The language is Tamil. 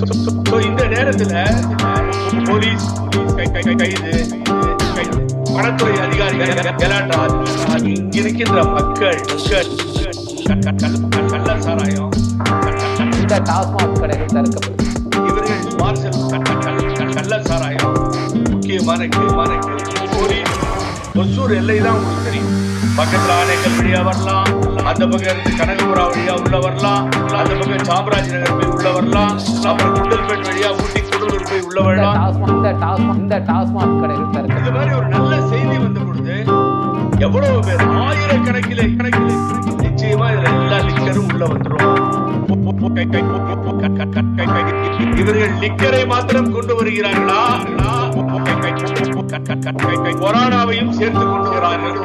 இந்த நேரத்துல போலீஸ் கை- கை- கை- கைது. வனத்துறை அதிகாரிகள் இங்க இருக்கின்ற மக்கள் கள்ள- சாராயம். இந்த டாஸ்மாக் கடைகள் திறக்கப்படும். இவர்கள் பார்சல் கள்ள சாராயம். முக்கியமான முக்கியமான போலீஸ் ஒசூர் எல்லை தான் உங்களுக்கு தெரியும். பக்கத்துல ஆனைக்கல் வழியா வரலாம். அந்த பக்கம் இருந்து கனகபுரா வழியா உள்ள வரலாம். அந்த பக்கம் சாமராஜ் நகர் உள்ள வரலாம் அப்புறம் குண்டல்பேட் வழியா ஊட்டி குடலூர் போய் உள்ள வரலாம். இந்த டாஸ்மாக் இந்த டாஸ்மாக் திறக்கப்படும் இந்த மாதிரி ஒரு நல்ல செய்தி வந்த பொழுது எவ்வளவு பேர்? ஆயிரக்கணக்கிலே கணக்கிலே. நிச்சயமா இதுல எல்லா லிக்கரும் உள்ள கை- இவர்கள் லிக்கரை மாத்திரம் கொண்டு வருகிறார்களா? கொரோனாவையும் சேர்த்து கொண்டு வரார்கள்.